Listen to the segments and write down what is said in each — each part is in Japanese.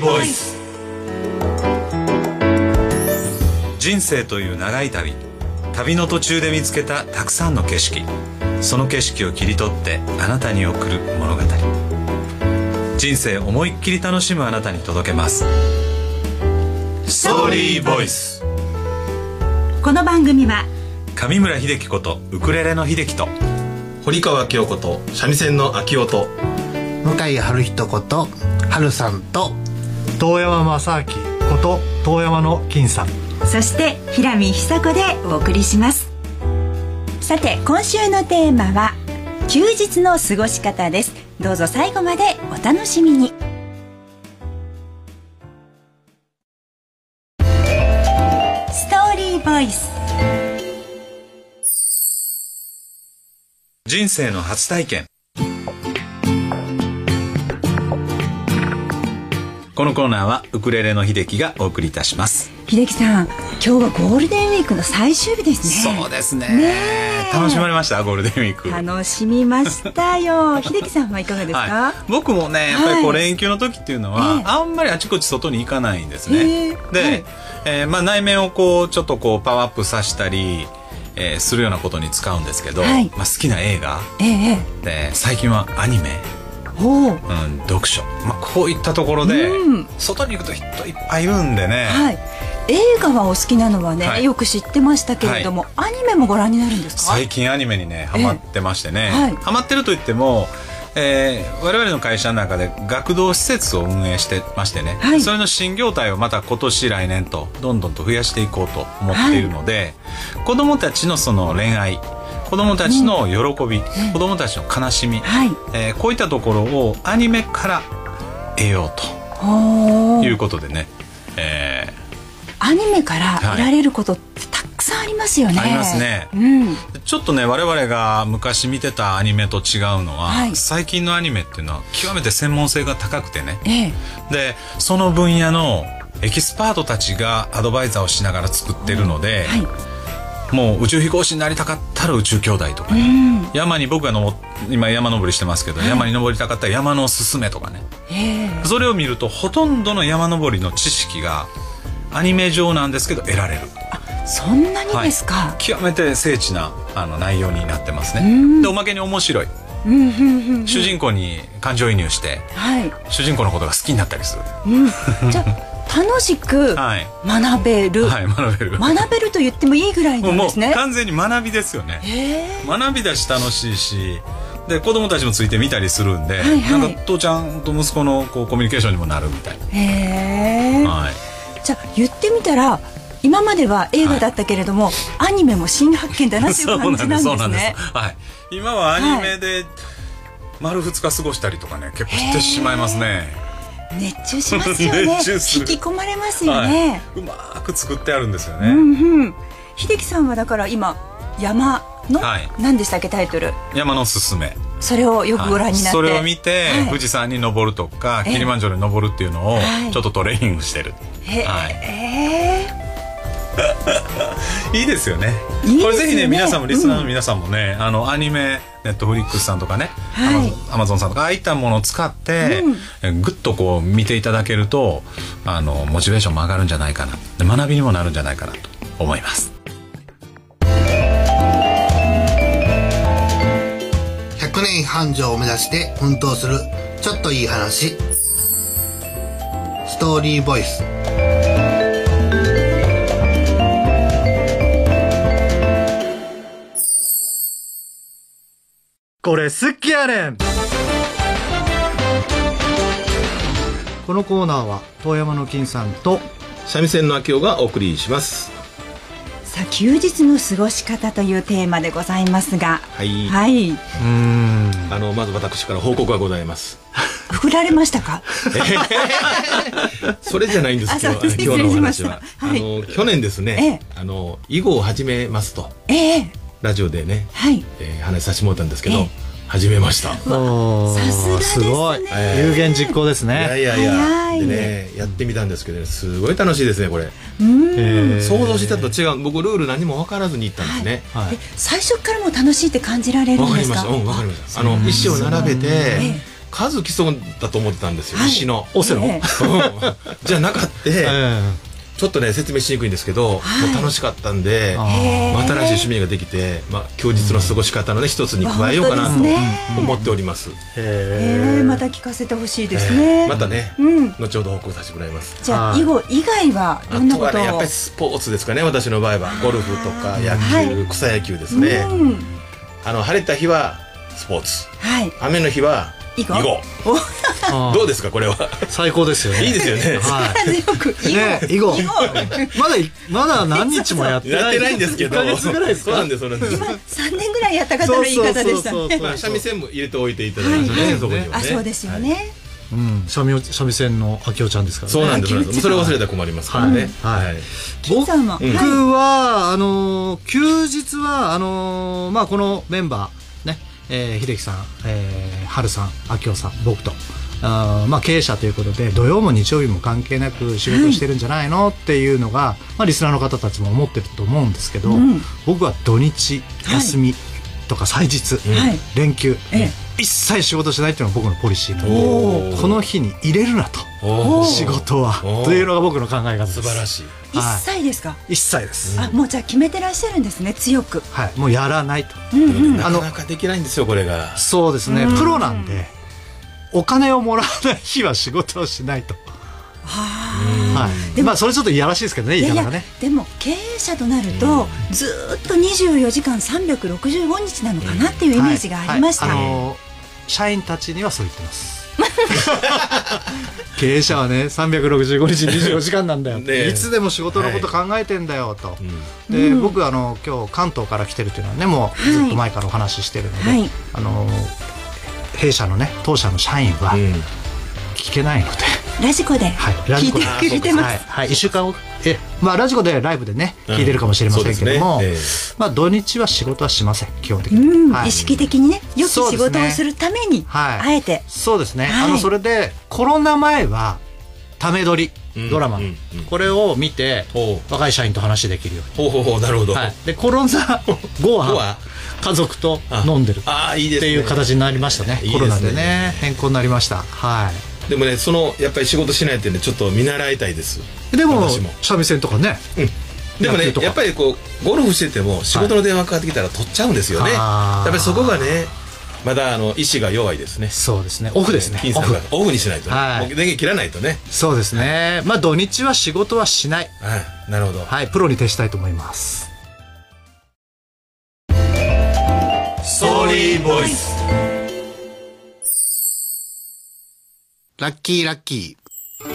ーボイス人生という長い旅。旅の途中で見つけたたくさんの景色。その景色を切り取ってあなたに送る物語。人生思いっきり楽しむあなたに届けます。ストーリーボイスこの番組は上村秀樹ことウクレレの秀樹と堀川京子と三味線の秋音向井春人こと春さんと遠山正明こと遠山の金さん。そして平見久子でお送りします。さて今週のテーマは休日の過ごし方です。どうぞ最後までお楽しみに。ストーリーボイス。人生の初体験このコーナーはウクレレの秀樹がお送りいたします。秀樹さん今日はゴールデンウィークの最終日ですね。そうですね。楽しまれました？ゴールデンウィーク。楽しみましたよ。秀樹さんはいかがですか、はい、僕もねやっぱりこう連休の時っていうのは、はい、あんまりあちこち外に行かないんですね、で、はい、えー、まあ、内面をこうちょっとこうパワーアップさせたりえー、するようなことに使うんですけど、はい、まあ、好きな映画、ええ、で最近はアニメうん、読書、まあ、こういったところで、うん、外に行くと人いっぱいいるんでね、はい、映画はお好きなのはね、はい、よく知ってましたけれども、はい、アニメもご覧になるんですか？最近アニメにねハマってましてね、えー、ハマってると言ってもえー、我々の会社の中で学童施設を運営してましてね、はい、それの新業態をまた今年来年とどんどんと増やしていこうと思っているので、はい、子どもたちのその恋愛子供たちの喜び、うん、子供たちの悲しみ、はい、えー、こういったところをアニメから得ようということでね、えー、アニメから得られることってたくさんありますよね。ありますね、うん、ちょっとね我々が昔見てたアニメと違うのは、はい、最近のアニメっていうのは極めて専門性が高くてね、ええ、でその分野のエキスパートたちがアドバイザーをしながら作ってるので、はいもう宇宙飛行士になりたかったら宇宙兄弟とかね、うん、山に僕がの今山登りしてますけど、はい、山に登りたかったら山のすすめとかね。それを見るとほとんどの山登りの知識がアニメ上なんですけど得られる。そんなにですか、はい、極めて精緻なあの内容になってますね。でおまけに面白い。主人公に感情移入して、はい、主人公のことが好きになったりする、うん、じゃ楽しく学べる、はい、学べる。学べると言ってもいいぐらいなんですね。完全に学びですよね。学びだし楽しいしで子供たちもついてみたりするんで、はいはい、なんか父ちゃんと息子のこうコミュニケーションにもなるみたいな。へえ、はい、じゃあ言ってみたら今までは映画だったけれども、はい、アニメも新発見だなという感じなんですね。はい。今はアニメで丸2日過ごしたりとかね結構してしまいますね熱中しますよね。引き込まれますよね、はい、うまく作ってあるんですよね、うんうん、秀樹さんはだから今山の、はい、何でしたっけタイトル？山のすすめ。それをよくご覧になって、はい、それを見て、はい、富士山に登るとかキリマンジョロに登るっていうのをちょっとトレーニングしてる、はい、えー いいですよね、ね、これぜひね皆さんもリスナーの皆さんもね、うん、あのアニメネットフリックスさんとかね、はい、アマゾンさんとかああいったものを使って、うん、ぐっとこう見ていただけるとあのモチベーションも上がるんじゃないかな。で学びにもなるんじゃないかなと思います。100年繁盛を目指して奮闘するちょっといい話。ストーリーボイスこれ好きやねん。このコーナーは遠山の金さんと三味線の秋夫がお送りします。さあ休日の過ごし方というテーマでございますが。はい、はい、うん。あのまず私から報告がございます。振られましたか？それじゃないんですけど今日のお話は、はい、あの去年ですね、ええ、あの囲碁を始めますと、ええ、ラジオでね、はい。えー、話させてもらったんですけど、えー、始めました。さすがすごい、有言実行ですね。いやいやいや、でね、やってみたんですけど、すごい楽しいですね、これ。うん。想像してたと違う、僕ルール何も分からずに行ったんですね。はい、最初からも楽しいって感じられるんですか？わかりました。うん、わかりました。あの石を並べて。数競うんだと思ってたんですよ、はい、石の。オセロ、えー、じゃなかって、えーちょっとね説明しにくいんですけど、はい、楽しかったんで、まあ、新しい趣味ができて、まあ、休日の過ごし方のね一つに加えようかなと思っております。へえまた聞かせてほしいですね。またね、うん、後ほど報告させてもらいます。じゃあ囲碁以外はどんなことを、ね、やっぱりスポーツですかね。私の場合はゴルフとか野球、草野球ですね。あの晴れた日はスポーツ、はい、雨の日は囲碁どうですかこれは？最高ですよね。いいですよね。はい。ね囲碁まだまだ何日もやってない。やってないんですけど。そうなんですそうなんです。三年ぐらいやった方の言い方でしたね。三味線も入れておいていただいてねそこにはね。あそうですよね。うん、三味三味線の秋夫ちゃんですからそうなんです。それ忘れたら困りますからね。はい。僕はあの休日はあのまあこのメンバーえー、秀樹さん、えー、春さん、明夫さん、僕と。あまあ、経営者ということで土曜も日曜日も関係なく仕事してるんじゃないの、っていうのが、まあ、リスナーの方たちも思ってると思うんですけど、うん、僕は土日休みとか祭日、はい、連休、一切仕事しないっていうのが僕のポリシーなのでこの日に入れるなと。仕事は。というのが僕の考え方です。素晴らしい。一切ですか、一切です、あもうじゃあ決めてらっしゃるんですね強く。はい。もうやらないと、うんうん、なかなかできないんですよこれが。そうですね、プロなんでお金をもらわない日は仕事をしないと。はい、でまあそれちょっといやらしいですけどね言い方がね。でも経営者となるとずっと24時間365日なのかなっていうイメージがありました、はい。はい、あの社員たちにはそう言ってます。経営者はね365日24時間なんだよ、ね、いつでも仕事のこと考えてんだよと、はい、で、うん、僕あの今日関東から来てるっていうのはねもうずっと前からお話ししてるので、はい、あの弊社のね当社の社員は聞けないので、ラジコで聞いてくれてます、はい、はい、1週間えまあラジコでライブでね聞いてるかもしれませんけども、ね。えー、まあ土日は仕事はしません基本的に、はい、意識的にね。よく仕事をするために、あえて。そうですね、あのそれでコロナ前はため撮りドラマ、うんうん。うん、これを見て若い社員と話できるように。ほうほうなるほど、はい、でコロナ 後は家族と飲んでるっていう形になりましたね。コロナでね変更になりました。はいでもねそのやっぱり仕事しないってねちょっと見習いたいです。でも三味線とかね、うん。でもねやっぱりこうゴルフしてても仕事の電話かかってきたら取っちゃうんですよね、はい、やっぱりそこがねまだあの意志が弱いですね。そうですね。オフですね。オフ。オフにしないと、ね、はい、電源切らないとね。そうですね。まあ土日は仕事はしない。はい。なるほど。はい。プロに徹したいと思います。ストーリーボイスラッキーラッキー。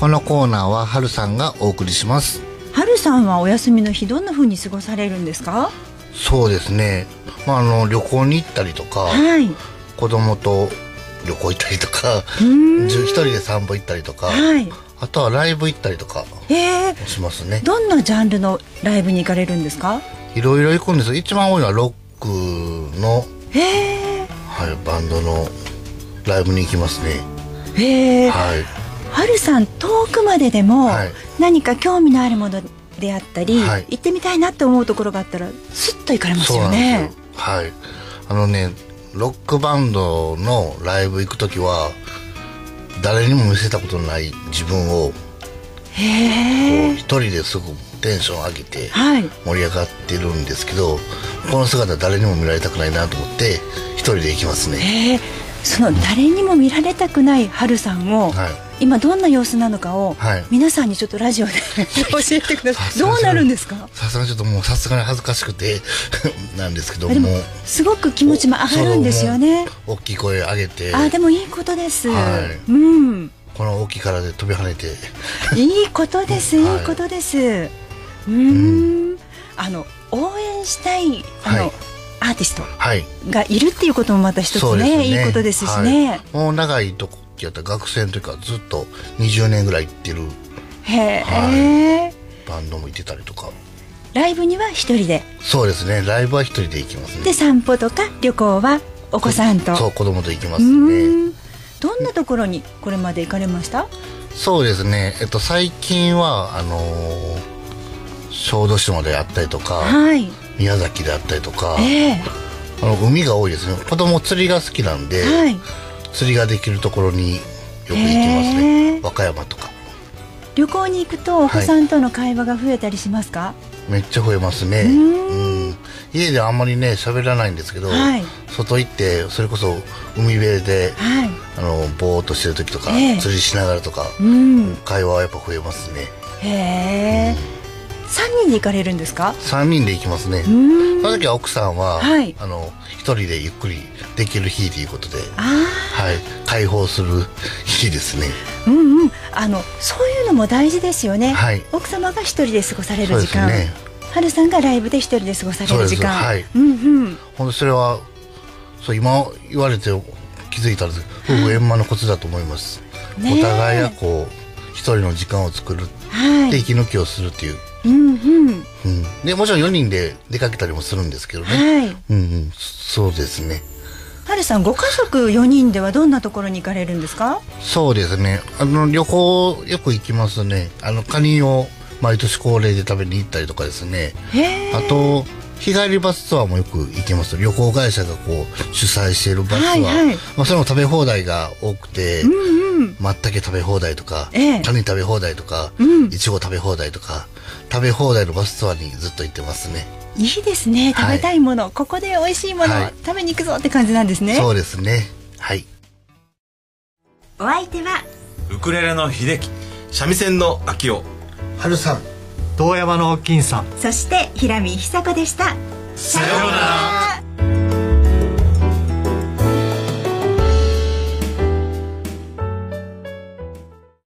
このコーナーははるさんがお送りします。はるさんはお休みの日どんな風に過ごされるんですか？そうですね。まああの旅行に行ったりとか、はい、子供と旅行行ったりとか、一人で散歩行ったりとか、はい、あとはライブ行ったりとかしますね。どんなジャンルのライブに行かれるんですか？いろいろ行くんです。一番多いのはロックの、はい、バンドのライブに行きますね。へえ、はい、はるさん遠くまででも、何か興味のあるものであったり、はい、行ってみたいなって思うところがあったらすっと行かれますよね。はい。あのねロックバンドのライブ行く時は誰にも見せたことない自分をへえ一人ですごくテンション上げて盛り上がってるんですけど、はい、この姿誰にも見られたくないなと思って一人で行きますね。その誰にも見られたくない春さんを、はい、今どんな様子なのかを、はい、皆さんにちょっとラジオで 教えてください。どうなるんですか？さすがにちょっともうさすがに恥ずかしくて なんですけどもすごく気持ちも上がるんですよね。大きい声上げて。あでもいいことです、はい、うんこの大きい体で飛び跳ねて。いいことですい。いことです、うん。あの応援したいあの、はい、アーティストがいるっていうこともまた一つねね、いいことですしね、はい、もう長いとこやった学生の時からずっと20年ぐらい行ってるへえ、はい、バンドも行ってたりとか。ライブには一人で。そうですね。ライブは一人で行きますね。で散歩とか旅行はお子さんと。そう子供と行きますねどんなところにこれまで行かれました？そうですね。えっと最近はあのー小豆島であったりとか、はい、宮崎であったりとか、えー、あの海が多いですね。子供釣りが好きなんで、はい、釣りができるところによく行きますね、和歌山とか。旅行に行くとお子さんとの会話が増えたりしますか、はい、めっちゃ増えますね。うん家であんまりね喋らないんですけど、はい、外行ってそれこそ海辺で、はい、あのぼーっとしてる時とか、えー、釣りしながらとか、うん、会話はやっぱ増えますね。へえ、うん、3人で行かれるんですか？3人で行きますね。その時は奥さんは、はい、あの一人でゆっくりできる日ということで、はい、解放する日ですね。うんうん、あのそういうのも大事ですよね。はい、奥様が一人で過ごされる時間。ね、春さんがライブで一人で過ごされる時間。はい。うんうん。本当それはそう今言われて気づいたんです。夫婦円満のコツだと思います。ね、お互いがこう一人の時間を作る、はい、で息抜きをするっていう。うんうん。うん、でもちろん4人で出かけたりもするんですけどね、はい、うんうん、そうですね。はるさんご家族4人ではどんなところに行かれるんですか？そうですね。あの旅行よく行きますね。あのカニを毎年恒例で食べに行ったりとかですね。あと日帰りバスツアーもよく行きます。旅行会社がこう主催しているバスツアー、はいはい、まあ、それも食べ放題が多くて、うんうん、まったけ食べ放題とか、えー、カニ食べ放題とか、うん、いちご食べ放題とか食べ放題のバスツアーにずっと行ってますね。いいですね。食べたいもの、はい、ここで美味しいもの、はい、食べに行くぞって感じなんですね。そうですね。はい。お相手はウクレレの秀樹。三味線の秋夫春さん遠山の金さん。そして平見久子でした。さようなら